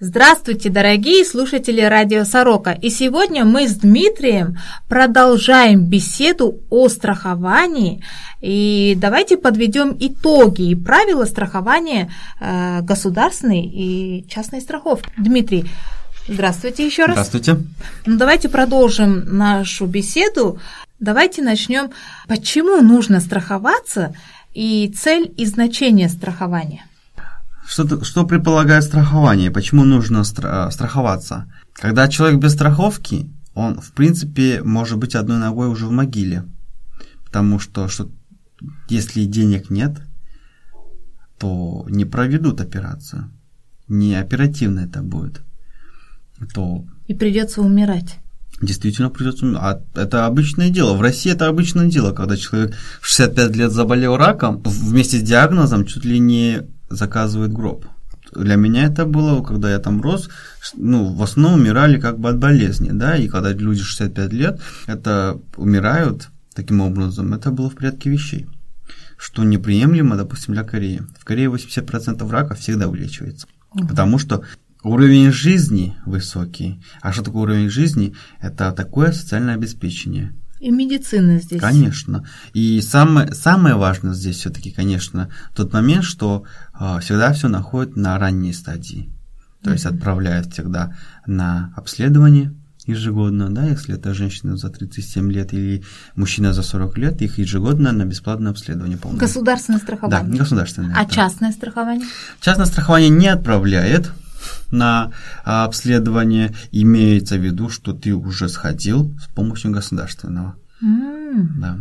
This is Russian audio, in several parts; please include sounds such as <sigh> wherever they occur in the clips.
Здравствуйте, дорогие слушатели радио Сорока! И сегодня мы с Дмитрием продолжаем беседу о страховании. И давайте подведем итоги и правила страхования э, государственной и частной страховки. Дмитрий, здравствуйте еще раз. Здравствуйте. Ну, давайте продолжим нашу беседу. Давайте начнем. Почему нужно страховаться и цель и значение страхования? Что, что предполагает страхование? Почему нужно стра- страховаться? Когда человек без страховки, он, в принципе, может быть одной ногой уже в могиле. Потому что, что если денег нет, то не проведут операцию. Не оперативно это будет. То и придется умирать. Действительно придется умирать. А это обычное дело. В России это обычное дело, когда человек в 65 лет заболел раком, вместе с диагнозом чуть ли не заказывает гроб. Для меня это было, когда я там рос, ну, в основном умирали как бы от болезни, да, и когда люди 65 лет, это умирают таким образом, это было в порядке вещей, что неприемлемо, допустим, для Кореи. В Корее 80% рака всегда вылечивается, угу. потому что уровень жизни высокий. А что такое уровень жизни? Это такое социальное обеспечение – и медицина здесь. Конечно. И самое, самое важное здесь все-таки, конечно, тот момент, что э, всегда все находят на ранней стадии. То mm-hmm. есть отправляют всегда на обследование ежегодно, да, если это женщина за 37 лет или мужчина за 40 лет, их ежегодно на бесплатное обследование полное. Государственное страхование? Да, государственное. А да. частное страхование? Частное страхование не отправляет, на а, обследование, имеется в виду, что ты уже сходил с помощью государственного. Mm. Да.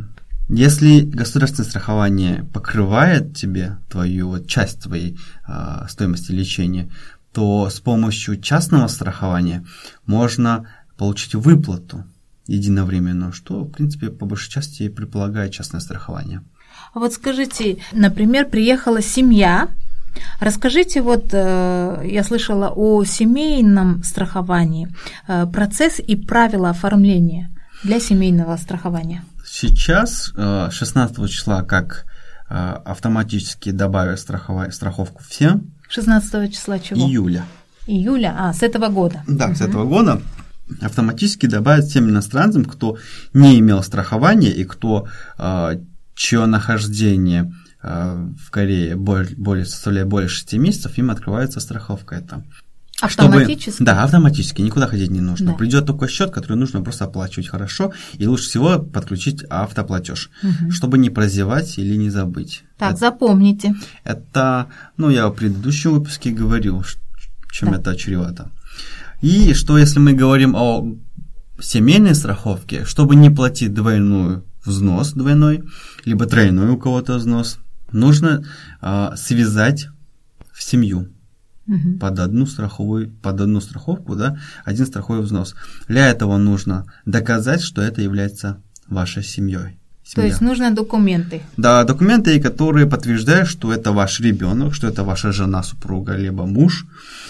Если государственное страхование покрывает тебе твою вот, часть твоей э, стоимости лечения, то с помощью частного страхования можно получить выплату единовременную, что, в принципе, по большей части и предполагает частное страхование. А вот скажите, например, приехала семья, Расскажите, вот э, я слышала о семейном страховании, э, процесс и правила оформления для семейного страхования. Сейчас, 16 э, числа, как автоматически добавят страховку всем. 16 числа чего? Июля. Июля, а, с этого года. Да, угу. с этого года автоматически добавят всем иностранцам, кто не имел страхования и кто чье нахождение в Корее более, составляет более 6 месяцев, им открывается страховка это. Автоматически? Чтобы, да, автоматически, никуда ходить не нужно. Да. Придет только счет, который нужно просто оплачивать хорошо, и лучше всего подключить автоплатеж, угу. чтобы не прозевать или не забыть. Так, это, запомните. Это, ну, я в предыдущем выпуске говорил, чем да. это чревато. И что если мы говорим о семейной страховке, чтобы не платить двойную взнос двойной, либо тройной у кого-то взнос, нужно а, связать в семью угу. под одну страховую, под одну страховку, да, один страховой взнос. Для этого нужно доказать, что это является вашей семьей. То есть нужны документы. Да, документы, которые подтверждают, что это ваш ребенок, что это ваша жена, супруга, либо муж.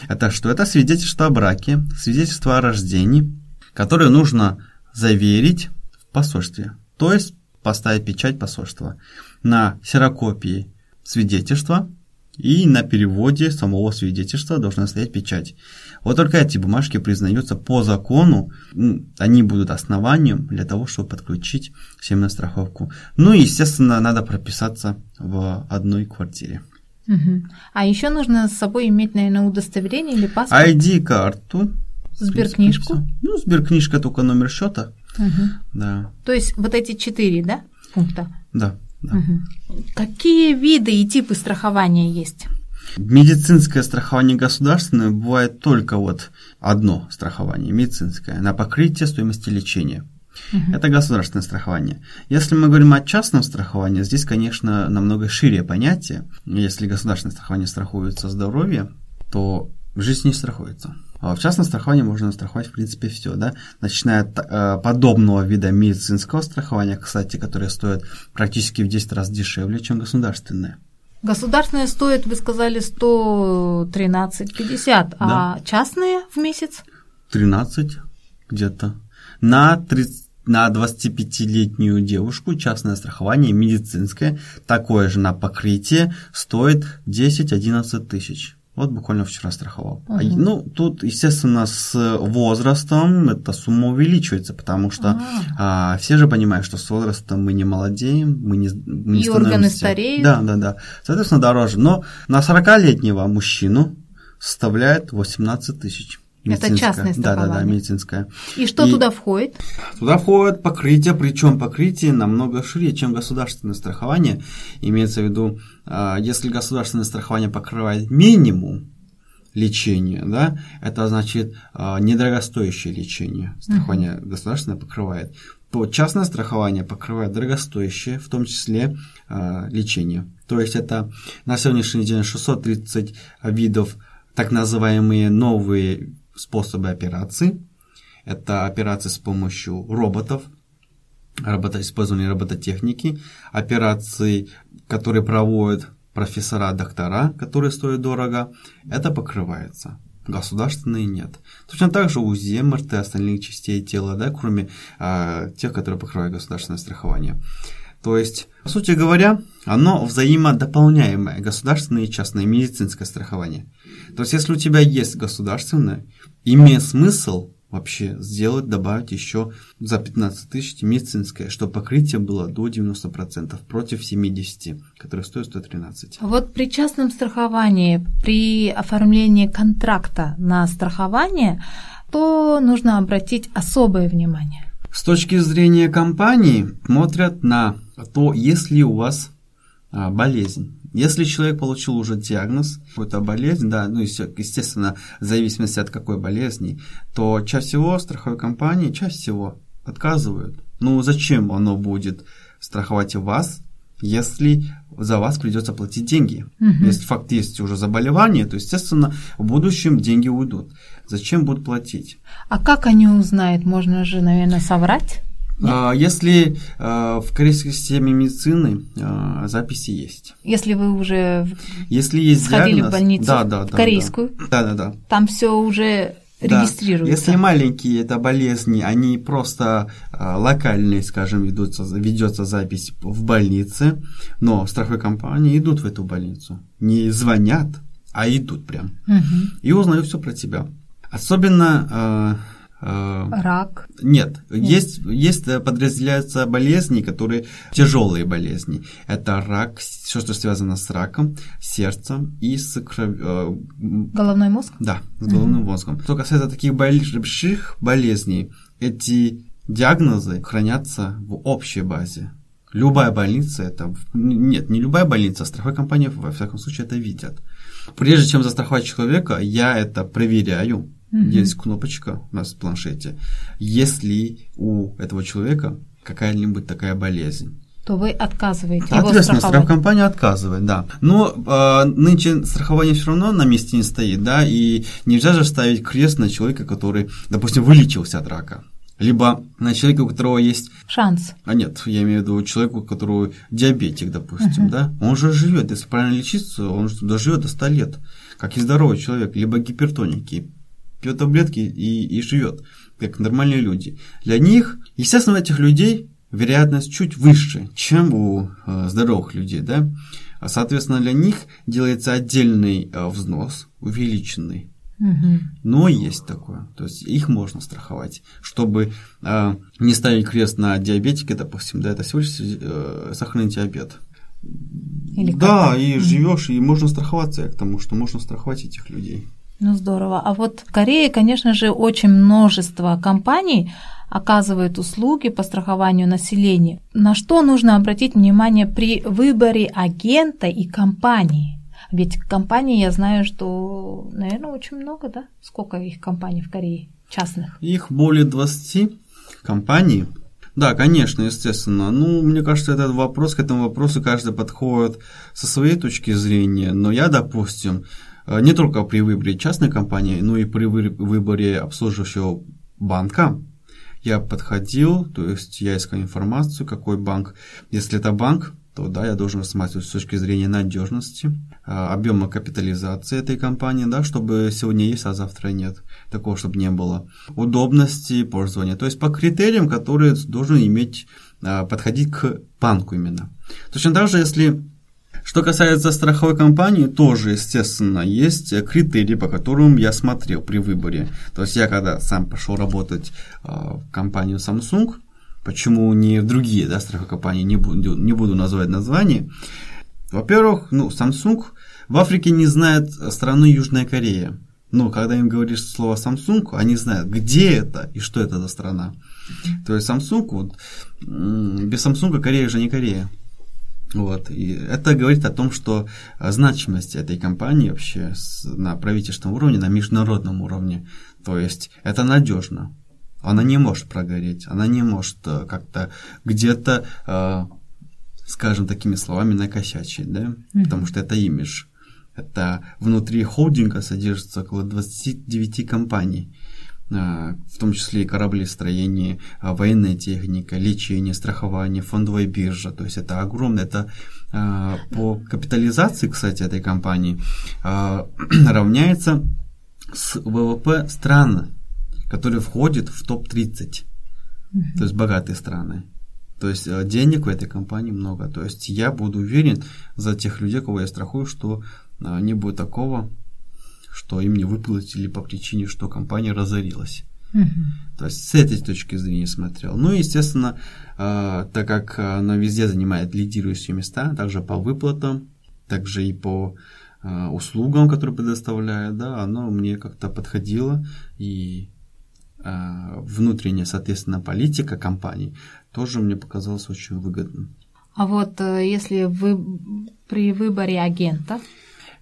Это что? Это свидетельство о браке, свидетельство о рождении, которое нужно заверить в посольстве. То есть поставить печать посольства на серокопии свидетельства и на переводе самого свидетельства должна стоять печать. Вот только эти бумажки признаются по закону, они будут основанием для того, чтобы подключить семейную страховку. Ну и, естественно, надо прописаться в одной квартире. Угу. А еще нужно с собой иметь, наверное, удостоверение или паспорт? ID-карту. Сберкнижку? Ну, сберкнижка только номер счета. Угу. Да. То есть вот эти четыре, да, пункта? Да. Да. Угу. Какие виды и типы страхования есть? Медицинское страхование государственное бывает только вот одно страхование, медицинское, на покрытие стоимости лечения. Угу. Это государственное страхование. Если мы говорим о частном страховании, здесь, конечно, намного шире понятие. Если государственное страхование страхуется здоровье, то жизнь не страхуется. А в частном страховании можно страховать, в принципе, все, да, начиная от э, подобного вида медицинского страхования, кстати, которое стоит практически в 10 раз дешевле, чем государственное. Государственное стоит, вы сказали, 113,50, да. а частные в месяц? 13 где-то. На 30 на 25-летнюю девушку частное страхование медицинское, такое же на покрытие, стоит 10-11 тысяч Вот буквально вчера страховал. Угу. Ну, тут, естественно, с возрастом эта сумма увеличивается, потому что а. А, все же понимают, что с возрастом мы не молодеем, мы не, мы не И становимся... органы стареют. Да, да, да. Соответственно, дороже. Но на 40-летнего мужчину составляет 18 тысяч. Это частное страхование. Да, да, да, медицинское. И что и туда входит? Туда входит покрытие, причем покрытие намного шире, чем государственное страхование. Имеется в виду, а, если государственное страхование покрывает минимум лечения, да, это значит а, недорогостоящее лечение. Страхование uh-huh. государственное покрывает. То частное страхование покрывает дорогостоящее, в том числе э, лечение. То есть это на сегодняшний день 630 видов так называемые новые способы операций. Это операции с помощью роботов, работа, использование робототехники, операции, которые проводят профессора, доктора, которые стоят дорого, это покрывается. Государственные нет. Точно так же УЗИ, МРТ, остальных частей тела, да, кроме а, тех, которые покрывают государственное страхование. То есть, по сути говоря, оно взаимодополняемое, государственное и частное медицинское страхование. То есть, если у тебя есть государственное, имеет смысл вообще сделать, добавить еще за 15 тысяч медицинское, чтобы покрытие было до 90% против 70, которые стоят 113. Вот при частном страховании, при оформлении контракта на страхование, то нужно обратить особое внимание. С точки зрения компании смотрят на то, есть ли у вас а, болезнь. Если человек получил уже диагноз, какую-то болезнь, да, ну, естественно, в зависимости от какой болезни, то чаще всего страховые компании, чаще всего отказывают. Ну, зачем оно будет страховать вас, если за вас придется платить деньги. Угу. Если факт есть уже заболевание, то, естественно, в будущем деньги уйдут. Зачем будут платить? А как они узнают? Можно же, наверное, соврать? А, если а, в корейской системе медицины а, записи есть. Если вы уже Если есть сходили диагноз, в больницу, да, да, в корейскую, да, да, да. там все уже да. регистрируется. Если маленькие это болезни, они просто локальные, скажем, ведутся, ведется запись в больнице, но страховые компании идут в эту больницу, не звонят, а идут прям угу. и узнают все про тебя. Особенно Э, Рак? Нет, нет. Есть, есть, э, подразделяются болезни, которые тяжелые болезни. Это рак, все, что связано с раком, сердцем и с кровь... Э, Головной мозг? Да, с головным угу. мозгом. Что касается таких больших болезней, эти диагнозы хранятся в общей базе. Любая больница это... Нет, не любая больница, а страховая компания, во всяком случае, это видят. Прежде чем застраховать человека, я это проверяю, Угу. Есть кнопочка у нас в планшете. Если у этого человека какая-нибудь такая болезнь, то вы отказываете Соответственно, страховая отказывает, да. Но э, нынче страхование все равно на месте не стоит, да, и нельзя же ставить крест на человека, который, допустим, вылечился от рака. Либо на человека, у которого есть шанс. А нет, я имею в виду человеку, у которого диабетик, допустим, uh-huh. да, он же живет, если правильно лечиться, он же доживет до 100 лет, как и здоровый человек, либо гипертоники пьет таблетки и, и живет, как нормальные люди. Для них, естественно, у этих людей вероятность чуть выше, чем у э, здоровых людей, да. А, соответственно, для них делается отдельный э, взнос, увеличенный. Угу. Но есть такое, то есть их можно страховать, чтобы э, не ставить крест на диабетике, допустим, да, это всего лишь э, сахарный диабет. Или да, и живешь, и можно страховаться к тому, что можно страховать этих людей. Ну здорово. А вот в Корее, конечно же, очень множество компаний оказывают услуги по страхованию населения. На что нужно обратить внимание при выборе агента и компании? Ведь компаний, я знаю, что, наверное, очень много, да? Сколько их компаний в Корее частных? Их более 20 компаний. Да, конечно, естественно. Ну, мне кажется, этот вопрос, к этому вопросу каждый подходит со своей точки зрения. Но я, допустим, не только при выборе частной компании, но и при выборе обслуживающего банка. Я подходил, то есть я искал информацию, какой банк. Если это банк, то да, я должен рассматривать с точки зрения надежности, э, объема капитализации этой компании, да, чтобы сегодня есть, а завтра нет. Такого, чтобы не было. Удобности пользования. То есть по критериям, которые должен иметь, э, подходить к банку именно. Точно так же, если Что касается страховой компании, тоже, естественно, есть критерии, по которым я смотрел при выборе. То есть я когда сам пошел работать в компанию Samsung, почему не в другие да, страховые компании, не буду, не буду называть название. Во-первых, ну, Samsung в Африке не знает страну Южная Корея. Но когда им говоришь слово Samsung, они знают, где это и что это за страна. То есть Samsung, вот, без Samsung Корея же не Корея. Вот. И это говорит о том, что значимость этой компании вообще на правительственном уровне, на международном уровне, то есть это надежно. Она не может прогореть, она не может э, как-то где-то, э, скажем такими словами, накосячить, да, mm-hmm. потому что это имидж. Это внутри холдинга содержится около 29 компаний, в том числе и кораблестроение, военная техника, лечение, страхование, фондовая биржа. То есть это огромное, это по капитализации, кстати, этой компании <clears throat> равняется с ВВП страны который входит в топ-30, mm-hmm. то есть богатые страны. То есть э, денег в этой компании много. То есть я буду уверен за тех людей, кого я страхую, что э, не будет такого, что им не выплатили по причине, что компания разорилась. То есть с этой точки зрения смотрел. Ну и, естественно, э, так как она везде занимает лидирующие места, также по выплатам, также и по услугам, которые предоставляет, да, оно мне как-то подходило. И Э, внутренняя, соответственно, политика компании тоже мне показалось очень выгодным. А вот э, если вы при выборе агента?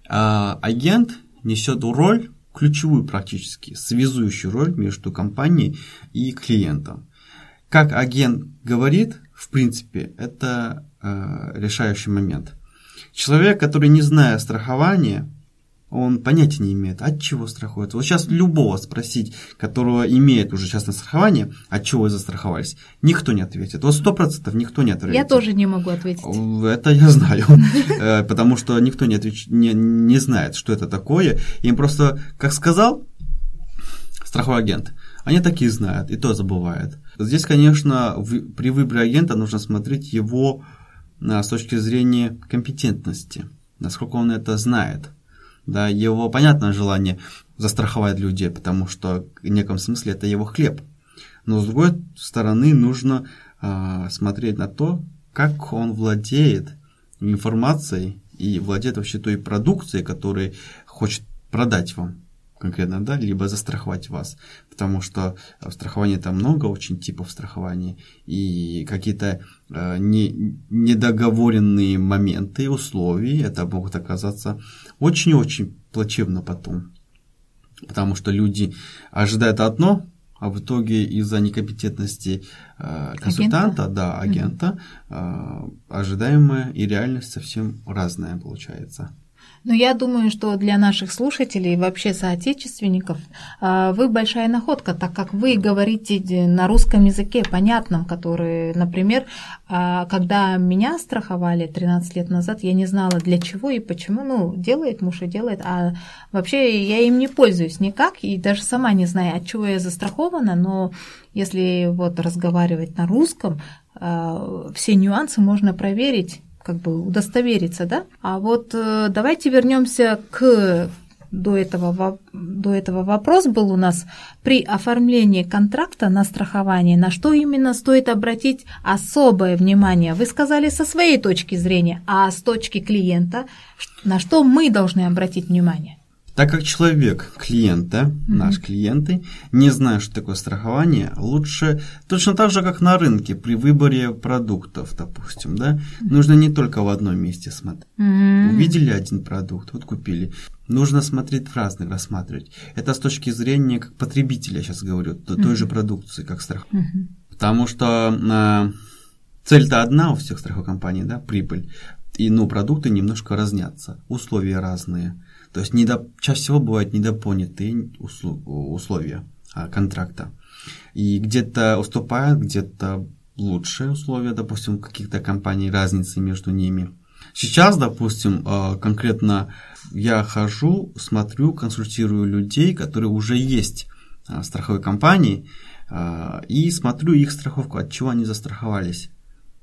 А, агент несет роль, ключевую практически, связующую роль между компанией и клиентом. Как агент говорит, в принципе, это э, решающий момент. Человек, который не зная страхования, он понятия не имеет, от чего страхуется. Вот сейчас любого спросить, которого имеет уже частное страхование, от чего вы застраховались, никто не ответит. Вот сто процентов никто не ответит. Я тоже не могу ответить. Это я знаю, э, потому что никто не, отвеч... не, не знает, что это такое. Им просто, как сказал страховой агент, они такие знают, и то забывают. Здесь, конечно, при выборе агента нужно смотреть его а, с точки зрения компетентности, насколько он это знает – да, его понятное желание застраховать людей, потому что в неком смысле это его хлеб. Но с другой стороны нужно э, смотреть на то, как он владеет информацией и владеет вообще той продукцией, которую хочет продать вам конкретно, да, либо застраховать вас, потому что в страховании там много очень типов страхования, и какие-то э, не, недоговоренные моменты, условия, это могут оказаться очень-очень плачевно потом, потому что люди ожидают одно, а в итоге из-за некомпетентности э, консультанта, агента? да, агента, э, ожидаемое и реальность совсем разная получается. Но я думаю, что для наших слушателей и вообще соотечественников а, вы большая находка, так как вы говорите на русском языке понятном, который, например, а, когда меня страховали 13 лет назад, я не знала для чего и почему, ну, делает муж и делает, а вообще я им не пользуюсь никак и даже сама не знаю, от чего я застрахована, но если вот разговаривать на русском, а, все нюансы можно проверить как бы удостовериться, да? А вот э, давайте вернемся к до этого, до этого вопрос был у нас при оформлении контракта на страхование, на что именно стоит обратить особое внимание? Вы сказали со своей точки зрения, а с точки клиента, на что мы должны обратить внимание? Так как человек, клиента, mm-hmm. наш клиенты, не знает, что такое страхование, лучше, точно так же, как на рынке, при выборе продуктов, допустим, да, mm-hmm. нужно не только в одном месте смотреть. Mm-hmm. Увидели один продукт, вот купили. Нужно смотреть в разных, рассматривать. Это с точки зрения как потребителя, сейчас говорю, mm-hmm. той же продукции, как страх. Mm-hmm. Потому что э, цель-то одна у всех страховых компаний, да, прибыль. И, ну, продукты немножко разнятся, условия разные. То есть недо, чаще всего бывают недопонятые условия а, контракта. И где-то уступают, где-то лучшие условия, допустим, каких-то компаний, разницы между ними. Сейчас, допустим, а, конкретно я хожу, смотрю, консультирую людей, которые уже есть а, в страховой компании, и смотрю их страховку, от чего они застраховались.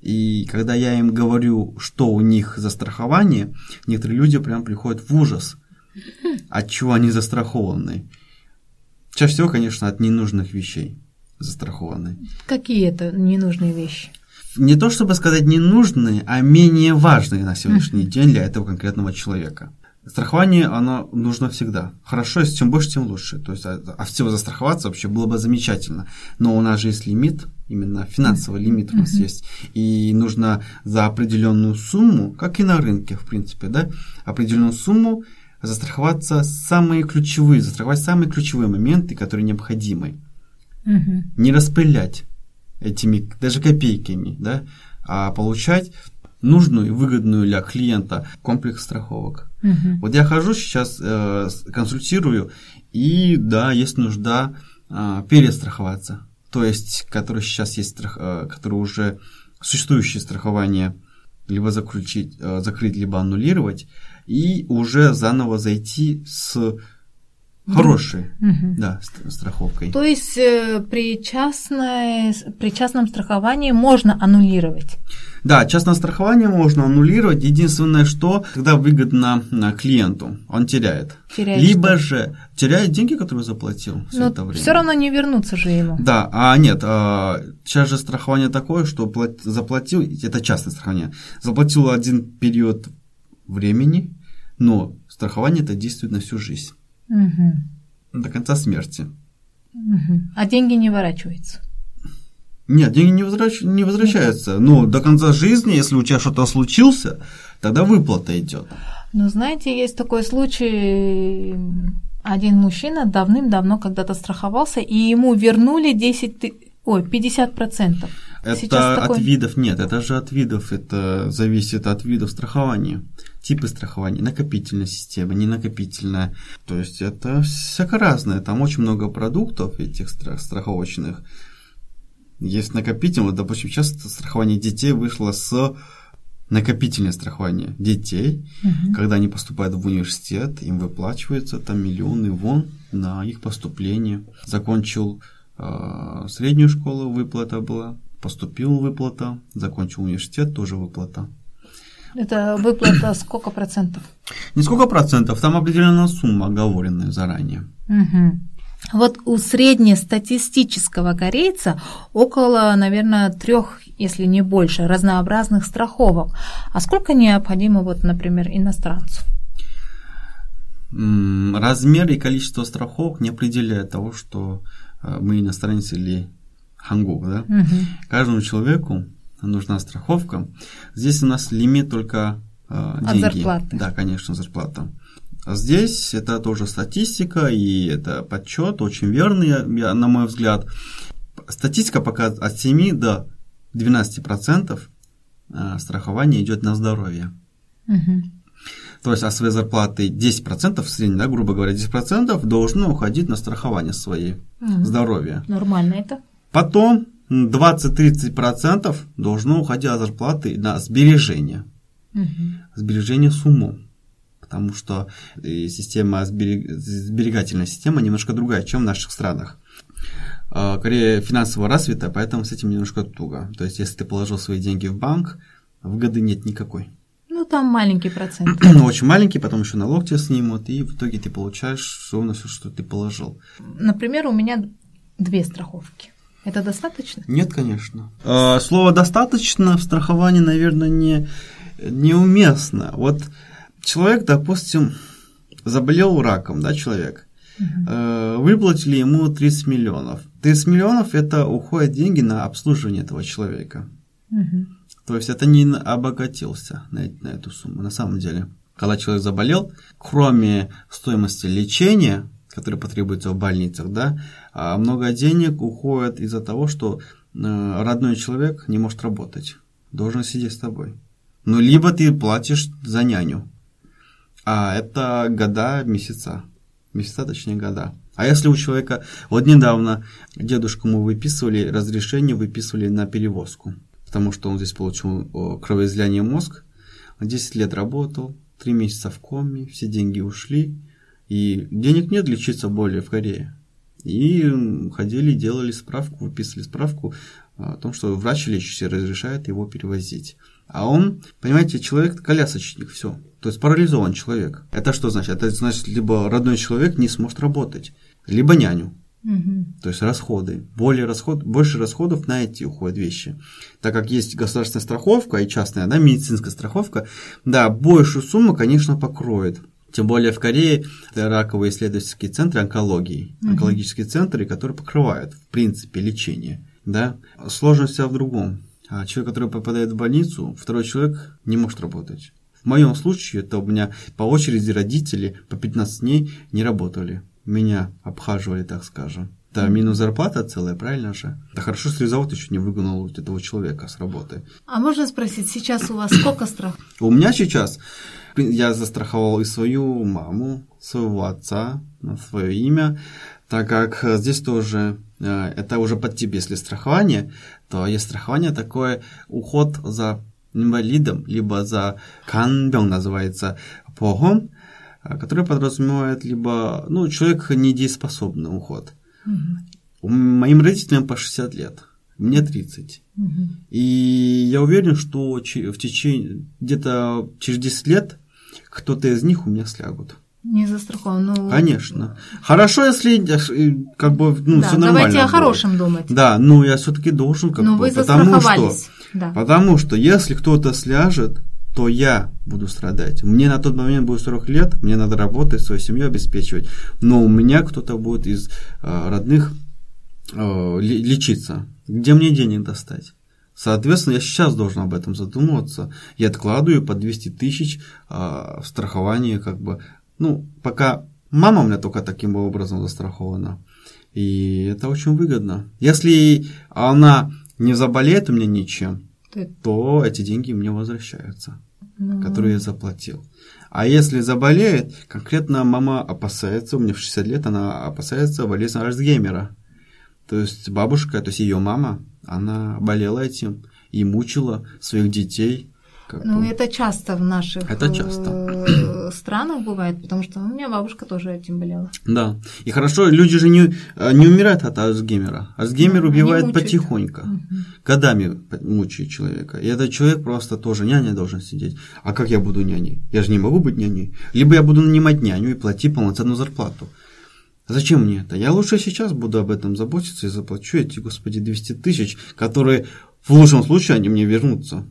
И когда я им говорю, что у них за страхование, некоторые люди прям приходят в ужас, от чего они застрахованы. Чаще всего, конечно, от ненужных вещей застрахованы. Какие это ненужные вещи? Не то чтобы сказать ненужные, а менее важные на сегодняшний день для этого конкретного человека. Страхование, оно нужно всегда. Хорошо, если чем больше, тем лучше. То есть, а, а всего застраховаться вообще было бы замечательно. Но у нас же есть лимит, именно финансовый лимит у нас есть. И нужно за определенную сумму, как и на рынке, в принципе, да, определенную сумму застраховаться самые ключевые, застраховать самые ключевые моменты, которые необходимы. Угу. Не распылять этими даже копейками, да, а получать нужную и выгодную для клиента комплекс страховок. Угу. Вот я хожу сейчас, э, консультирую, и да, есть нужда э, перестраховаться. То есть, который сейчас есть, страх, э, которые уже существующее страхование либо заключить, э, закрыть, либо аннулировать, и уже заново зайти с Хорошие, угу. да, страховкой. То есть э, при, частной, при частном страховании можно аннулировать? Да, частное страхование можно аннулировать. Единственное, что когда выгодно клиенту, он теряет. теряет Либо что? же теряет деньги, которые заплатил все Но это время. Все равно не вернуться же ему. Да, а нет, а, сейчас же страхование такое, что заплатил, это частное страхование, заплатил один период времени, но страхование это действует на всю жизнь. Угу. До конца смерти. Угу. А деньги не ворачиваются? Нет, деньги не, возвращ... не возвращаются. Но до конца жизни, если у тебя что-то случилось, тогда выплата идет. Ну, знаете, есть такой случай. Один мужчина давным-давно когда-то страховался, и ему вернули 10 тысяч Ой, 50%. Это Сейчас от такой... видов нет, это же от видов, это зависит от видов страхования. Типы страхования, накопительная система, не накопительная. То есть это всяко разное. Там очень много продуктов этих страховочных. Есть накопительное, вот, допустим, сейчас страхование детей вышло с накопительное страхование детей, угу. когда они поступают в университет, им выплачиваются там миллионы вон на их поступление. Закончил а, среднюю школу выплата была, поступил выплата, закончил университет, тоже выплата. Это выплата сколько процентов? Не сколько процентов, там определенная сумма, оговоренная заранее. Угу. Вот у среднестатистического корейца около, наверное, трех, если не больше, разнообразных страховок. А сколько необходимо, вот, например, иностранцу? Размер и количество страховок не определяет того, что Э, мы иностранец или хангук, да, угу. каждому человеку нужна страховка. Здесь у нас лимит только э, деньги. От зарплаты. Да, конечно, зарплата. А здесь это тоже статистика, и это подсчет очень верный, на мой взгляд. Статистика показывает от 7 до 12% э, страхования идет на здоровье. Угу. То есть от своей зарплаты 10% в среднем, да, грубо говоря, 10% должны уходить на страхование своей угу. здоровья. Нормально это. Потом 20-30% должно уходить от зарплаты на сбережения. Угу. Сбережения с умом. Потому что э, система сберегательная система немножко другая, чем в наших странах. А, Корея финансово развита, поэтому с этим немножко туго. То есть, если ты положил свои деньги в банк, выгоды нет никакой. Ну, там маленький процент. <clears throat> ну, очень маленький, потом еще налог тебе снимут, и в итоге ты получаешь ровно все, что ты положил. Например, у меня две страховки. Это достаточно? Нет, конечно. А, слово «достаточно» в страховании, наверное, не, неуместно. Вот человек, допустим, заболел раком, да, человек, угу. выплатили ему 30 миллионов. 30 миллионов – это уходят деньги на обслуживание этого человека. Угу. То есть это не обогатился на, на эту сумму. На самом деле, когда человек заболел, кроме стоимости лечения, которое потребуется в больницах, да, а много денег уходит из-за того, что э, родной человек не может работать, должен сидеть с тобой. Ну, либо ты платишь за няню, а это года, месяца, месяца, точнее, года. А если у человека, вот недавно дедушку мы выписывали, разрешение выписывали на перевозку потому что он здесь получил кровоизлияние мозг. 10 лет работал, 3 месяца в коме, все деньги ушли, и денег нет лечиться более в Корее. И ходили, делали справку, выписывали справку. о том, что врач лечащий разрешает его перевозить. А он, понимаете, человек колясочник, все. То есть парализован человек. Это что значит? Это значит, либо родной человек не сможет работать, либо няню. Угу. То есть расходы. Более расход, больше расходов на эти уходят вещи. Так как есть государственная страховка и частная, да, медицинская страховка, да, большую сумму, конечно, покроет. Тем более в Корее это раковые исследовательские центры онкологии, Мгм. онкологические центры, которые покрывают, в принципе, лечение. Да? Сложность вся в другом. А человек, который попадает в больницу, второй человек не может работать. В моем случае, это у меня по очереди родители по 15 дней не работали. Меня обхаживали, так скажем. Да, минус зарплата целая, правильно же? Да хорошо, если завод еще не выгнал вот этого человека с работы. А можно спросить, сейчас у вас <coughs> сколько страх? У меня сейчас я застраховал и свою маму, своего отца свое имя, так как здесь тоже э, это уже под тип, если страхование, то есть страхование такое уход за инвалидом, либо за канбёng называется погом, э, который подразумевает либо ну, человек недееспособный уход. Мгм. У Моим родителям по 60 лет, мне 30. Мгм. И я уверен, что в течение где-то через 10 лет кто-то из них у меня слягут. Не застрахован. Ну, Конечно. Хорошо, если э, как бы ну, да, все нормально. давайте о будет. хорошем думать. Да, но я все-таки должен как Но бы, вы потому что. Да. потому что если кто-то сляжет, то я буду страдать. Мне на тот момент будет 40 лет, мне надо работать, свою семью обеспечивать. Но у меня кто-то будет из э, родных э, ле- лечиться. Где мне денег достать? Соответственно, я сейчас должен об этом задумываться. Я откладываю по 200 тысяч а, в страхование, как бы, ну, пока мама у меня только таким образом застрахована. И это очень выгодно. Если она не заболеет у меня ничем, То- эти деньги мне возвращаются, ну, которые я заплатил. А если заболеет, конкретно мама опасается, у меня в 60 лет она опасается болезни Альцгеймера. То есть бабушка, то есть ее мама, она болела этим и мучила своих детей. Как Ну, бы. это часто в наших Это часто. э, <clears throat> странах бывает, потому что у меня бабушка тоже этим болела. Да. И хорошо, люди же не, э, не умирают от Альцгеймера. Альцгеймер они убивает потихоньку. Мгм. годами мучает человека. И этот человек просто тоже няня должен сидеть. А как я буду няней? Я же не могу быть няней. Либо я буду нанимать няню и платить полноценную зарплату. Зачем мне это? Я лучше сейчас буду об этом заботиться и заплачу эти, господи, 200 тысяч, которые в лучшем случае они мне вернутся.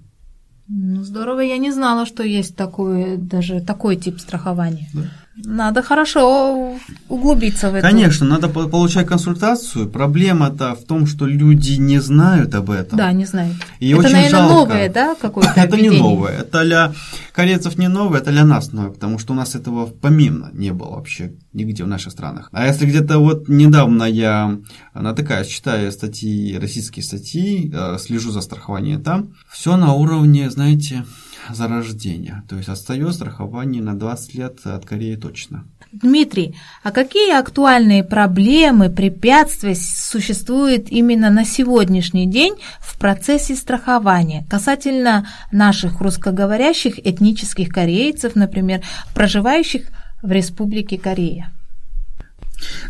Ну, здорово, я не знала, что есть такой, даже такой тип страхования. Да. Надо хорошо углубиться в это. Конечно, надо по- получать консультацию. Проблема-то в том, что люди не знают об этом. Да, не знаю. И это, очень наверное, жалко. новое, да, какое-то <laughs> Это не новое. Это для корейцев не новое, это для нас новое, потому что у нас этого помимо не было вообще нигде в наших странах. А если где-то вот недавно я натыкаюсь, читаю статьи, российские статьи, э, слежу за страхованием там, все на уровне, знаете, зарождения. То есть отстает страхование на 20 лет от Кореи точно. Дмитрий, а какие актуальные проблемы, препятствия существуют именно на сегодняшний день в процессе страхования касательно наших русскоговорящих этнических корейцев, например, проживающих в Республике Корея?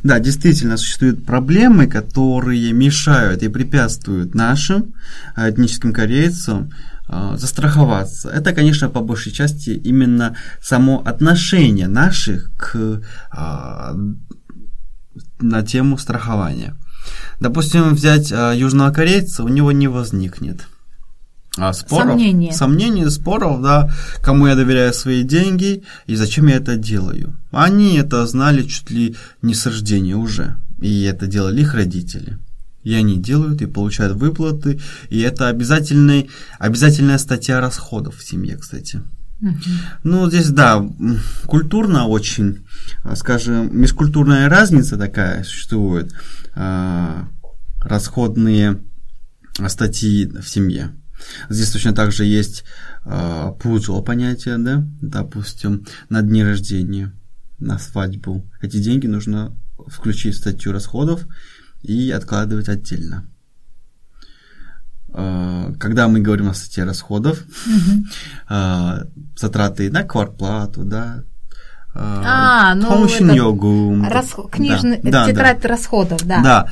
Да, действительно существуют проблемы, которые мешают и препятствуют нашим э, этническим корейцам э, застраховаться. Это, конечно, по большей части именно само отношение наших к, э, на тему страхования. Допустим, взять э, южного корейца, у него не возникнет а, споров, Сомнения. сомнений, споров, да, кому я доверяю свои деньги и зачем я это делаю. Они это знали чуть ли не с рождения уже, и это делали их родители. И они делают и получают выплаты, и это обязательный, обязательная статья расходов в семье, кстати. Ну, здесь, да, культурно очень, а, скажем, межкультурная разница такая существует, а, расходные статьи в семье. Здесь точно так же есть пузо понятие, да, допустим, на дни рождения, на свадьбу. Эти деньги нужно включить в статью расходов и откладывать отдельно. Э, Когда мы говорим о статье расходов, э, <laughs> затраты на квартплату, да, А, ну, Помощь йогу. Рас... Книжный... Да, Тетрадь да. расходов, да.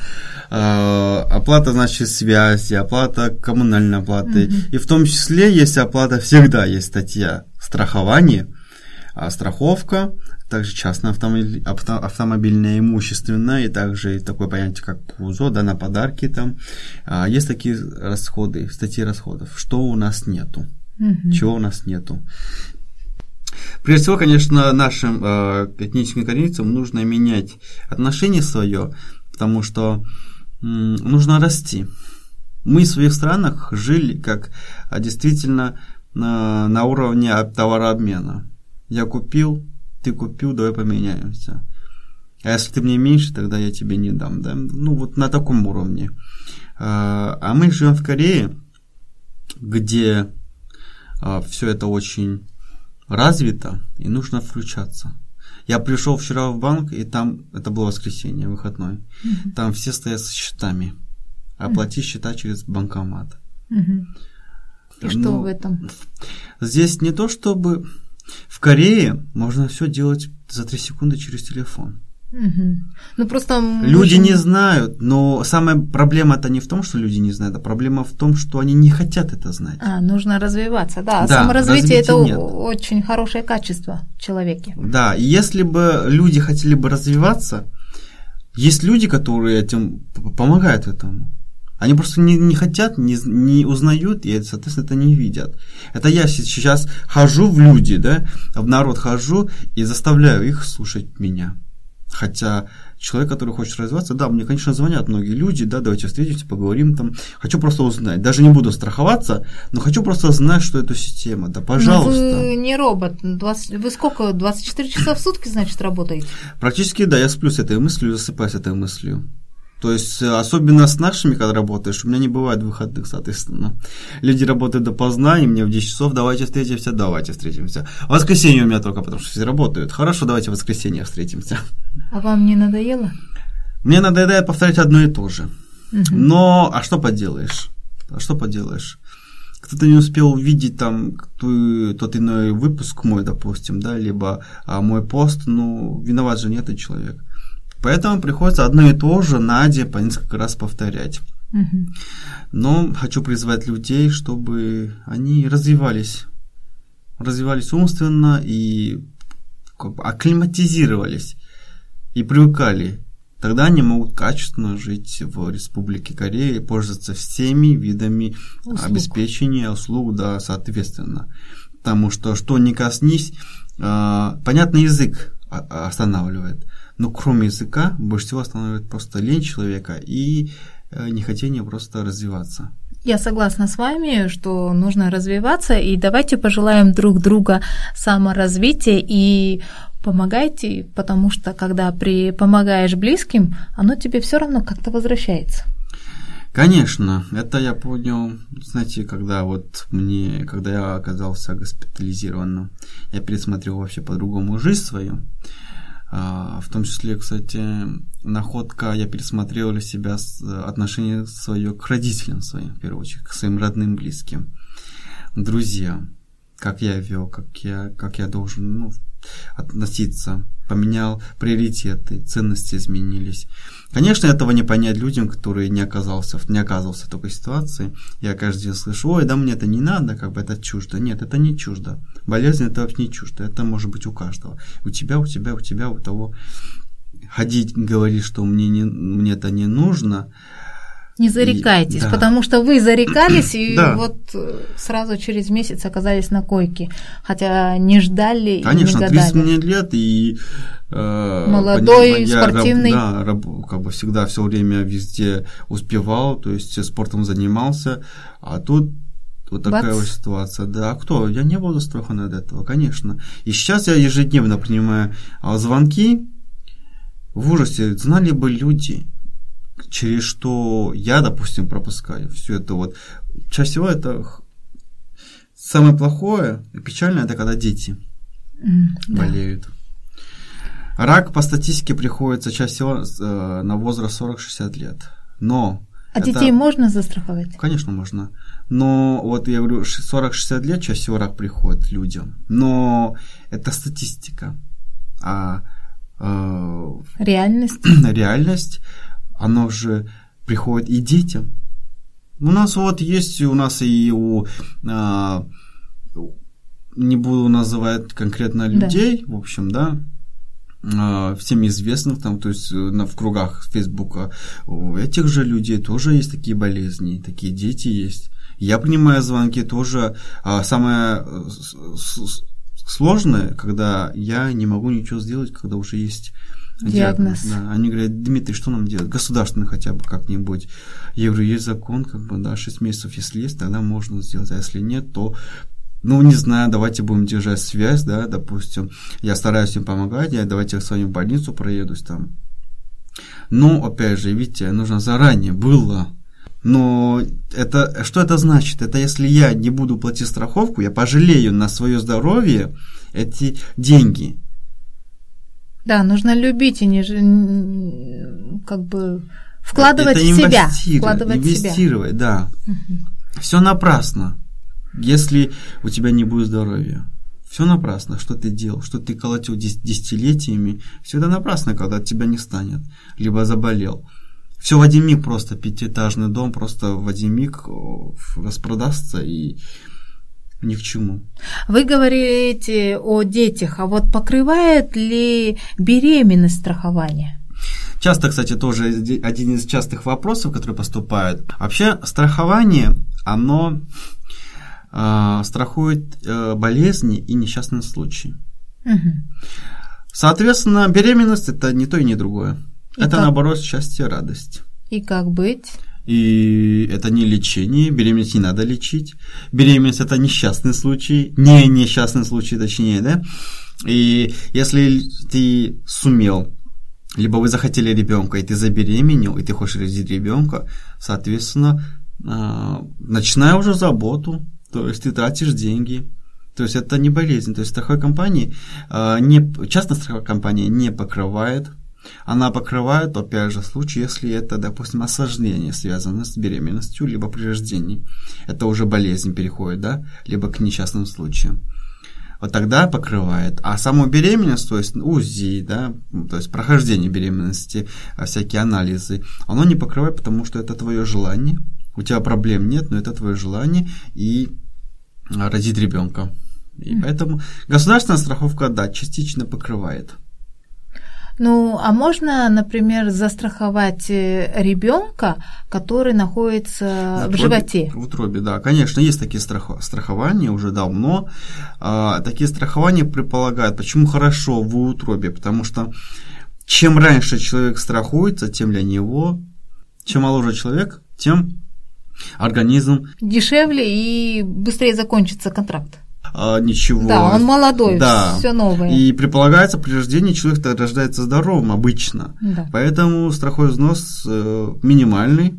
Да. Оплата, значит, связи, оплата коммунальной оплаты. И в том числе есть оплата, всегда есть статья страхование, а страховка, также частное автомобиль, авто- автомобильное имущественное, и также такое понятие, как ПУЗО, да, на подарки там. А, Есть такие расходы, статьи расходов. Что у нас нету? Мгм. Чего у нас нету? Прежде всего, конечно, нашим э, этническим корейцам нужно менять отношение свое, потому что м, нужно расти. Мы в своих странах жили как а, действительно на, на уровне об- товарообмена. Я купил, ты купил, давай поменяемся. А если ты мне меньше, тогда я тебе не дам. Да? Ну, вот на таком уровне. А а мы живем в Корее, где все это очень развито, и нужно включаться. Я пришел вчера в банк, и там, это было воскресенье, выходной, там все стоят со счетами. Оплати счета через банкомат. Мгм. И что Ну, в этом? Здесь не то, чтобы... В Корее можно все делать за 3 секунды через телефон. Мгм. Ну просто Люди очень- не знают, но самая проблема-то не в том, что люди не знают, а проблема в том, что они не хотят это знать. А, нужно развиваться, да. Да, Саморазвитие это нет. очень хорошее качество в человеке. Да, и если бы люди хотели бы развиваться, есть люди, которые этим помогают этому. Они просто не, не хотят, не, не узнают, и, соответственно, это не видят. Это я се- сейчас хожу в люди, да, в народ хожу и заставляю их слушать меня. Хотя человек, который хочет развиваться, да, мне, конечно, звонят многие люди, да, давайте встретимся, поговорим там. Хочу просто узнать. Даже не буду страховаться, но хочу просто знать, что это система. Да, Но пожалуйста. Ну, вы не робот. 20 Вы сколько? 24 часа в сутки, значит, работаете? Практически, да, я сплю с этой мыслью, засыпаю с этой мыслью. То есть, э, особенно с нашими, когда работаешь, у меня не бывает выходных, соответственно. Люди работают допоздна, и мне в 10 часов давайте встретимся, давайте встретимся. В воскресенье у меня только, потому что все работают. Хорошо, давайте в воскресенье встретимся. А вам не надоело? Мне надоедает повторять одно и то же. Мгм. Но, а что поделаешь? А что поделаешь? Кто-то не успел увидеть там ту- тот иной выпуск мой, допустим, да, либо а, мой пост, ну, виноват же не этот человек. Поэтому приходится одно и то же на день по несколько раз повторять. Мгм. Но хочу призвать людей, чтобы они развивались. Развивались умственно и как бы акклиматизировались и привыкали. Тогда они могут качественно жить в Республике Корея и пользоваться всеми видами Услуг. обеспечения услуг, да, соответственно. Потому что что ни коснись, а, понятный язык останавливает. Но кроме языка, больше всего останавливает просто лень человека и э, нехотение просто развиваться. Я согласна с вами, что нужно развиваться, и давайте пожелаем друг друга саморазвития и помогайте, потому что когда при помогаешь близким, оно тебе все равно как-то возвращается. Конечно, это я понял, знаете, когда вот мне, когда я оказался госпитализированным, я пересмотрел вообще по-другому жизнь свою. В том числе, кстати, находка, я пересмотрел для себя отношение свое к родителям своим, в первую очередь, к своим родным, близким, друзьям, как я вел, как я, как я должен ну, относиться, поменял приоритеты, ценности изменились. Конечно, этого не понять людям, которые не, оказался, не оказывался в такой ситуации. Я каждый день слышу, ой, да мне это не надо, как бы это чуждо. Нет, это не чуждо. Болезнь это вообще не чуждо. Это может быть у каждого. У тебя, у тебя, у тебя, у того. Ходить, говорить, что мне, не, мне это не нужно. Не зарекайтесь, да. потому что вы зарекались <clears throat> и Да. вот э, сразу через месяц оказались на койке, хотя не ждали и Конечно, не 30 гадали. мне лет и э, Молодой, я раб- спортивный. да, раб- как бы всегда все время везде успевал, то есть спортом занимался, а тут вот такая Бац. вот ситуация. Да, а кто? Я не был застрахован от этого, конечно. И сейчас я ежедневно принимаю а, звонки в ужасе. Знали бы люди, через что я, допустим, пропускаю все это вот. Чаще всего это самое плохое и печальное, это когда дети да. болеют. Рак по статистике приходится чаще всего э, на возраст 40-60 лет. Но А это- детей можно застраховать? Конечно, можно. Но вот я говорю, ш- 40-60 лет чаще всего рак приходит людям. Но это статистика. а э, Реальность. <clears throat> реальность, оно же приходит и детям. У нас вот есть, у нас и у, а, не буду называть конкретно людей, да. в общем, да, а, всем известных там, то есть на, в кругах Фейсбука, у этих же людей тоже есть такие болезни, такие дети есть. Я принимаю звонки тоже. А самое сложное, когда я не могу ничего сделать, когда уже есть диагноз. Да. Они говорят, Дмитрий, что нам делать? Государственный хотя бы как-нибудь. Я говорю, есть закон, как бы, да, 6 месяцев, если есть, тогда можно сделать, а если нет, то ну, не знаю, давайте будем держать связь, да, допустим. Я стараюсь им помогать, я давайте с вами в больницу проедусь там. Но, опять же, видите, нужно заранее было. Но это, что это значит? Это если я не буду платить страховку, я пожалею на свое здоровье эти деньги. Да, нужно любить и не как бы вкладывать это в себя. Вкладывать инвестировать, себя. да. Угу. Все напрасно, если у тебя не будет здоровья. Все напрасно, что ты делал, что ты колотил десятилетиями, все это напрасно, когда тебя не станет, либо заболел. Все в один миг просто, пятиэтажный дом просто в один миг распродастся и ни к чему. Вы говорите о детях, а вот покрывает ли беременность страхование? Часто, кстати, тоже один из частых вопросов, которые поступают. Вообще страхование, оно э, страхует э, болезни и несчастные случаи. Угу. Соответственно, беременность это не то и не другое. И это как? наоборот счастье, радость. И как быть? И это не лечение, беременность не надо лечить. Беременность это несчастный случай, не несчастный случай, точнее, да. И если ты сумел, либо вы захотели ребенка, и ты забеременел, и ты хочешь родить ребенка, соответственно, а, начинай уже заботу, то есть ты тратишь деньги, то есть это не болезнь, то есть страховая компания, а, не, частная страховая компания не покрывает она покрывает, опять же, случай, если это, допустим, осложнение, связанное с беременностью, либо при рождении. Это уже болезнь переходит, да, либо к несчастным случаям. Вот тогда покрывает. А саму беременность, то есть УЗИ, да, то есть прохождение беременности, а всякие анализы, оно не покрывает, потому что это твое желание. У тебя проблем нет, но это твое желание и родить ребенка. И поэтому государственная страховка, да, частично покрывает. Ну, а можно, например, застраховать э, ребенка, который находится в, утробе, животе? В утробе, да. Конечно, есть такие страх, страхования уже давно. А, такие страхования предполагают, почему хорошо в утробе, потому что чем раньше человек страхуется, тем для него, чем моложе человек, тем организм дешевле и быстрее закончится контракт а, ничего. Да, он молодой, да. все новое. И предполагается, при рождении человек рождается здоровым обычно. Да. Поэтому страховой взнос э, минимальный.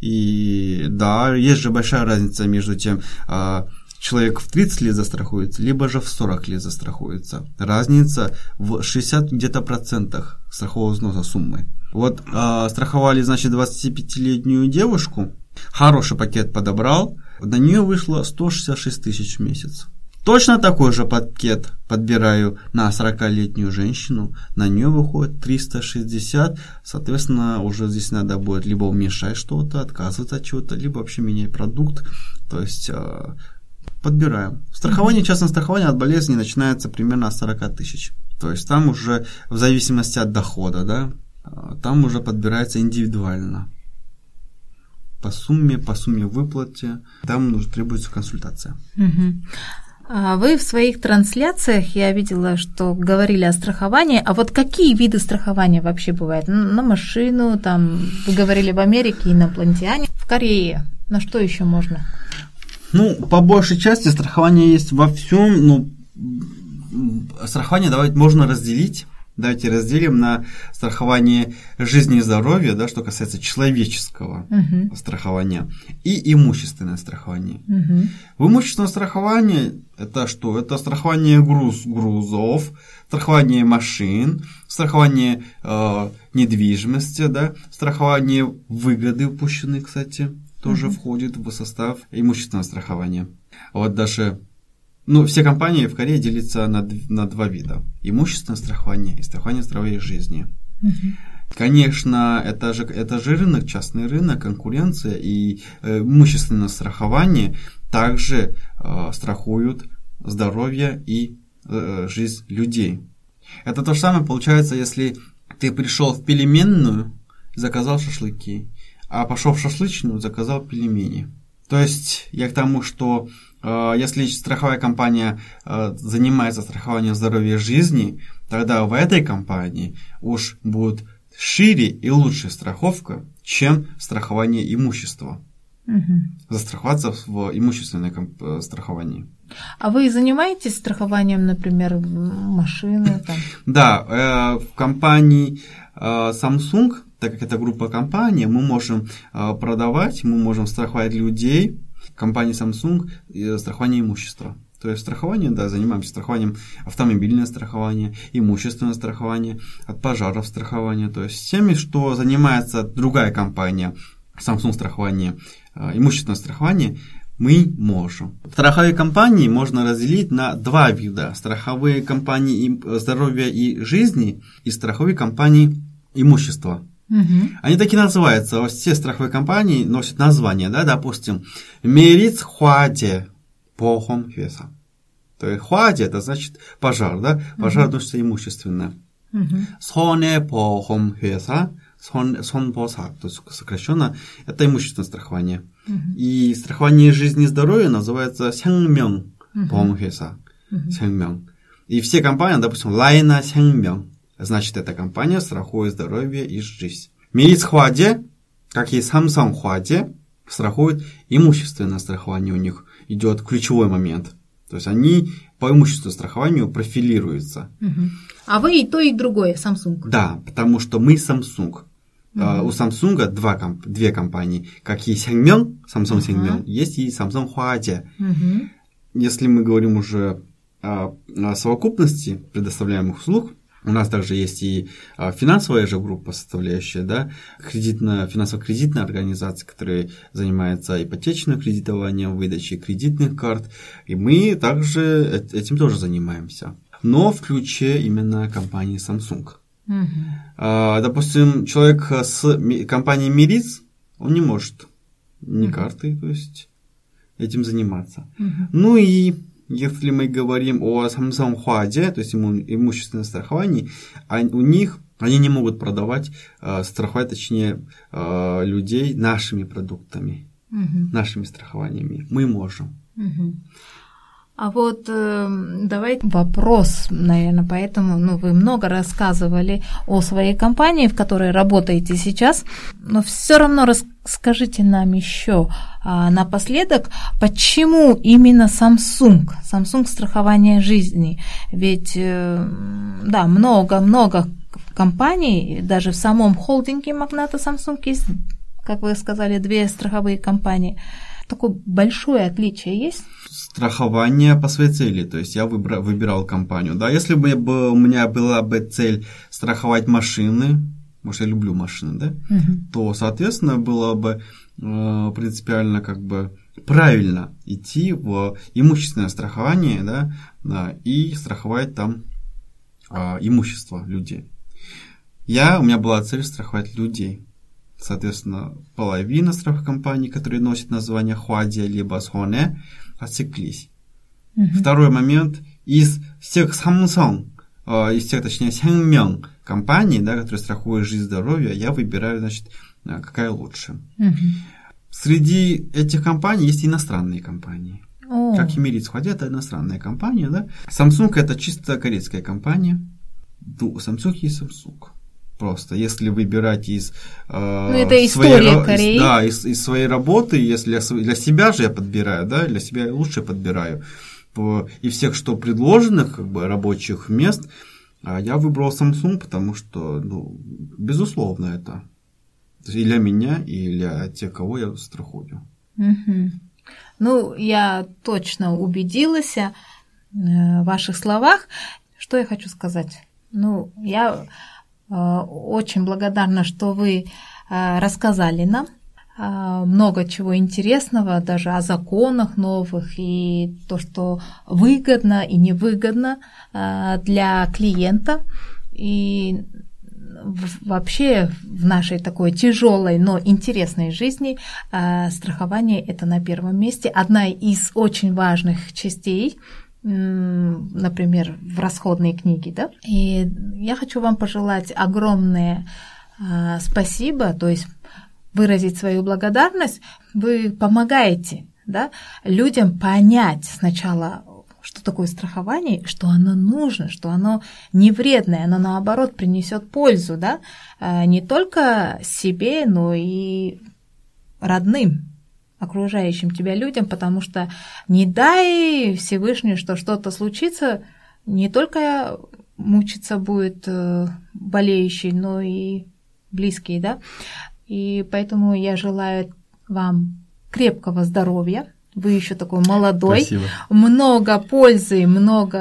И да, есть же большая разница между тем, э, человек в 30 лет застрахуется, либо же в 40 лет застрахуется. Разница в 60 где-то процентах страхового взноса суммы. Вот э, страховали, значит, 25-летнюю девушку, хороший пакет подобрал, на нее вышло 166 тысяч в месяц. Точно такой же пакет подбираю на 40-летнюю женщину, на нее выходит 360, соответственно, уже здесь надо будет либо уменьшать что-то, отказываться от чего-то, либо вообще менять продукт, то есть э, подбираем. Страхование, частное страхование от болезни начинается примерно от 40 тысяч, то есть там уже в зависимости от дохода, да, э, там уже подбирается индивидуально по сумме, по сумме выплате, там нужно требуется консультация. Угу. А вы в своих трансляциях, я видела, что говорили о страховании. А вот какие виды страхования вообще бывают? На машину, там, вы говорили в Америке, инопланетяне, в Корее. На что еще можно? Ну, по большей части страхование есть во всем, но страхование давайте можно разделить Давайте разделим на страхование жизни и здоровья, да, что касается человеческого угу. страхования, и имущественное страхование. Угу. В имущественном страховании это что? Это страхование груз, грузов, страхование машин, страхование э, недвижимости, да, страхование выгоды упущенной, кстати, тоже угу. входит в состав имущественного страхования. Вот даже Ну, все компании в Корее делятся на, на два вида. Имущественное страхование и страхование здоровья и жизни. Конечно, это же, это же рынок, частный рынок, конкуренция и э, имущественное страхование также э, страхуют здоровье и э, жизнь людей. Это то же самое получается, если ты пришел в пельменную, заказал шашлыки, а пошел в шашлычную, заказал пельмени. То есть я к тому, что если страховая компания э, занимается страхованием здоровья жизни, тогда в этой компании уж будет шире и лучше страховка, чем страхование имущества. Угу. Застраховаться в имущественном э, страховании. А вы занимаетесь страхованием, например, машины? <laughs> Там? Да, э, в компании э, Samsung, так как это группа компаний, мы можем э, продавать, мы можем страховать людей, компании Samsung, э, страхование имущества. То есть страхование, да, занимаемся страхованием автомобильное страхование, имущественное страхование, от пожаров страхование. То есть всеми, что занимается другая компания, Samsung страхование, э, имущественное страхование, мы можем. Страховые компании можно разделить на два вида. Страховые компании здоровья и жизни и страховые компании имущества. Угу. Они такие называются. Все страховые компании носят название, да, допустим, Мериц Хуаде Похом Хвеса. То есть Хуаде это значит пожар, да? Пожар угу. относится имущественно. Соне Похом Хвеса, Сонпосак, то есть сокращенно, это имущественное страхование. Угу. И страхование жизни и здоровья называется Сянгмёng Похом Хвеса. Сянгмёng. И все компании, допустим, Лайна Сянгмёng, значит, эта компания страхует здоровье и жизнь. Мирис Хуаде, как и Samsung Хуаде, страхует имущественное страхование у них идет ключевой момент. То есть они по имущественному страхованию профилируются. Угу. А вы и то, и другое, Samsung? Да, потому что мы Samsung. Угу. Uh, у Samsung два, комп- две компании. Как есть Сянгмён, Samsung uh-huh. Есть и Samsung Huadia. Uh-huh. Если мы говорим уже о, о совокупности предоставляемых услуг, у нас также есть и а, финансовая же группа составляющая, да, кредитная, финансово-кредитная организация, которая занимается ипотечным кредитованием, выдачей кредитных карт, и мы также этим тоже занимаемся, но в ключе именно компании Samsung. Угу. Допустим, человек с компанией Мириц, он не может ни карты, то есть этим заниматься. Угу. Ну и если мы говорим о Samsung Huaде, то есть иму, имущественное страхование, а у них они не могут продавать, э, страховать, точнее, э, людей нашими продуктами, угу. нашими страхованиями. Мы можем. Угу. А вот э, давайте вопрос, наверное, поэтому ну, вы много рассказывали о своей компании, в которой работаете сейчас, но все равно расскажите нам еще а, напоследок, почему именно Samsung, Samsung страхование жизни, ведь э, да, много-много компаний, даже в самом холдинге магната Samsung есть, как вы сказали, две страховые компании. Такое большое отличие есть? Страхование по своей цели. То есть я выбра, выбирал компанию. Да, если бы у меня была бы цель страховать машины, может, я люблю машины, да, угу. то, соответственно, было бы э, принципиально как бы правильно идти в имущественное страхование, да, да и страховать там э, имущество людей. Я, у меня была цель страховать людей. Соответственно, половина страховых компаний, которые носят название Хуадия либо Соне, отсеклись. Угу. Второй момент, из всех Samsung, э, из всех, точнее, Сянгмён компаний, да, которые страхуют жизнь и здоровье, я выбираю, значит, э, какая лучше. Угу. Среди этих компаний есть иностранные компании. О. Как Emirates Хуади, это иностранная компания, да. Samsung это чисто корейская компания. Ну, Samsung есть Samsung. Просто, если выбирать из, э, ну, это своей, Кореи. да, из, из своей работы, если для себя же я подбираю, да, для себя лучше подбираю, по, и всех, что предложенных как бы, рабочих мест, а я выбрал Samsung, потому что, ну, безусловно, это и для меня, и для тех, кого я страхую. Угу. Ну, я точно убедилась э, в ваших словах. Что я хочу сказать? Ну, я очень благодарна, что вы э, рассказали нам а, много чего интересного, даже о законах новых и то, что выгодно и невыгодно для клиента. И вообще в нашей такой тяжелой, но интересной жизни страхование это на первом месте. Одна из очень важных частей например, в расходной книге, да. И я хочу вам пожелать огромное спасибо, то есть выразить свою благодарность, вы помогаете да, людям понять сначала, что такое страхование, что оно нужно, что оно не вредное, оно наоборот принесет пользу, да, э, не только себе, но и родным, окружающим тебя людям, потому что не дай Всевышний, что что-то случится, не только мучиться будет э, болеющий, но и близкий, да. И поэтому я желаю вам крепкого здоровья. Вы еще такой молодой. Спасибо. Много пользы, много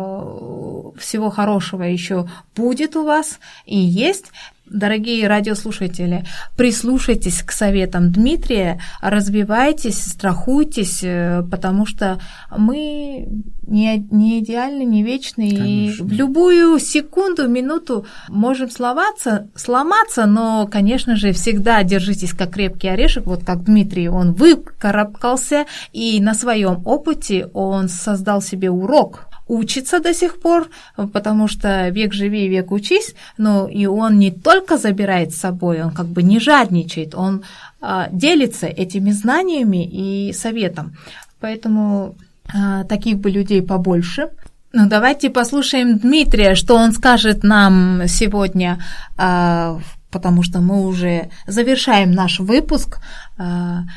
э, всего хорошего еще будет у вас и есть. Дорогие радиослушатели, прислушайтесь к советам Дмитрия, развивайтесь, страхуйтесь, э, потому что мы не, не идеальны, не вечны, Конечно. и в любую секунду, минуту можем сломаться, сломаться, но, конечно же, всегда держитесь как крепкий орешек, вот как Дмитрий, он выкарабкался, и на своем опыте он создал себе урок, учится до сих пор, потому что век живи, век учись, но и он не только забирает с собой, он как бы не жадничает, он а, делится этими знаниями и советом. Поэтому а, таких бы людей побольше. Ну, давайте послушаем Дмитрия, что он скажет нам сегодня, а, потому что мы уже завершаем наш выпуск.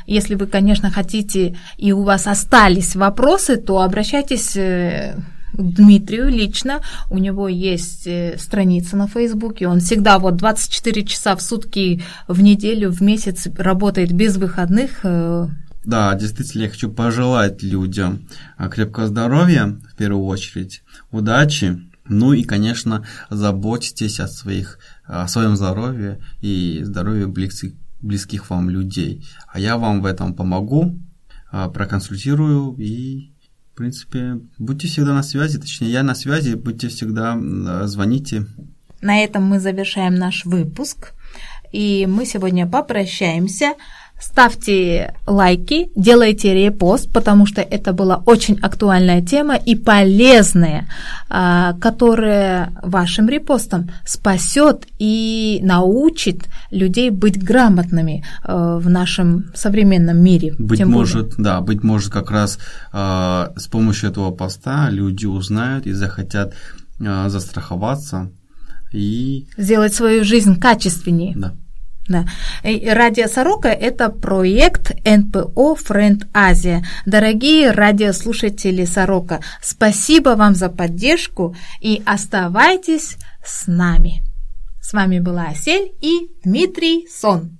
Если вы, конечно, хотите и у вас остались вопросы, то обращайтесь э, Дмитрию лично. У него есть э, страница на Фейсбуке. Он всегда вот 24 часа в сутки, в неделю, в месяц работает без выходных. Э. Да, действительно, я хочу пожелать людям а, крепкого здоровья, в первую очередь, удачи, ну и, конечно, заботьтесь о, своих, о своем здоровье и здоровье близких, близких вам людей. А я вам в этом помогу, а, проконсультирую и принципе, будьте всегда на связи, точнее, я на связи, будьте всегда, звоните. На этом мы завершаем наш выпуск, и мы сегодня попрощаемся. Ставьте лайки, делайте репост, потому что это была очень актуальная тема и полезная, а, которая вашим репостом спасет и научит людей быть грамотными а, в нашем современном мире. Быть может, да, быть может как раз а, с помощью этого поста люди узнают и захотят застраховаться и сделать свою жизнь качественнее. Да. Да. Радио Сорока – это проект НПО «Френд Азия». Дорогие радиослушатели Сорока, спасибо вам за поддержку и оставайтесь с нами. С вами была Асель и Дмитрий Сон.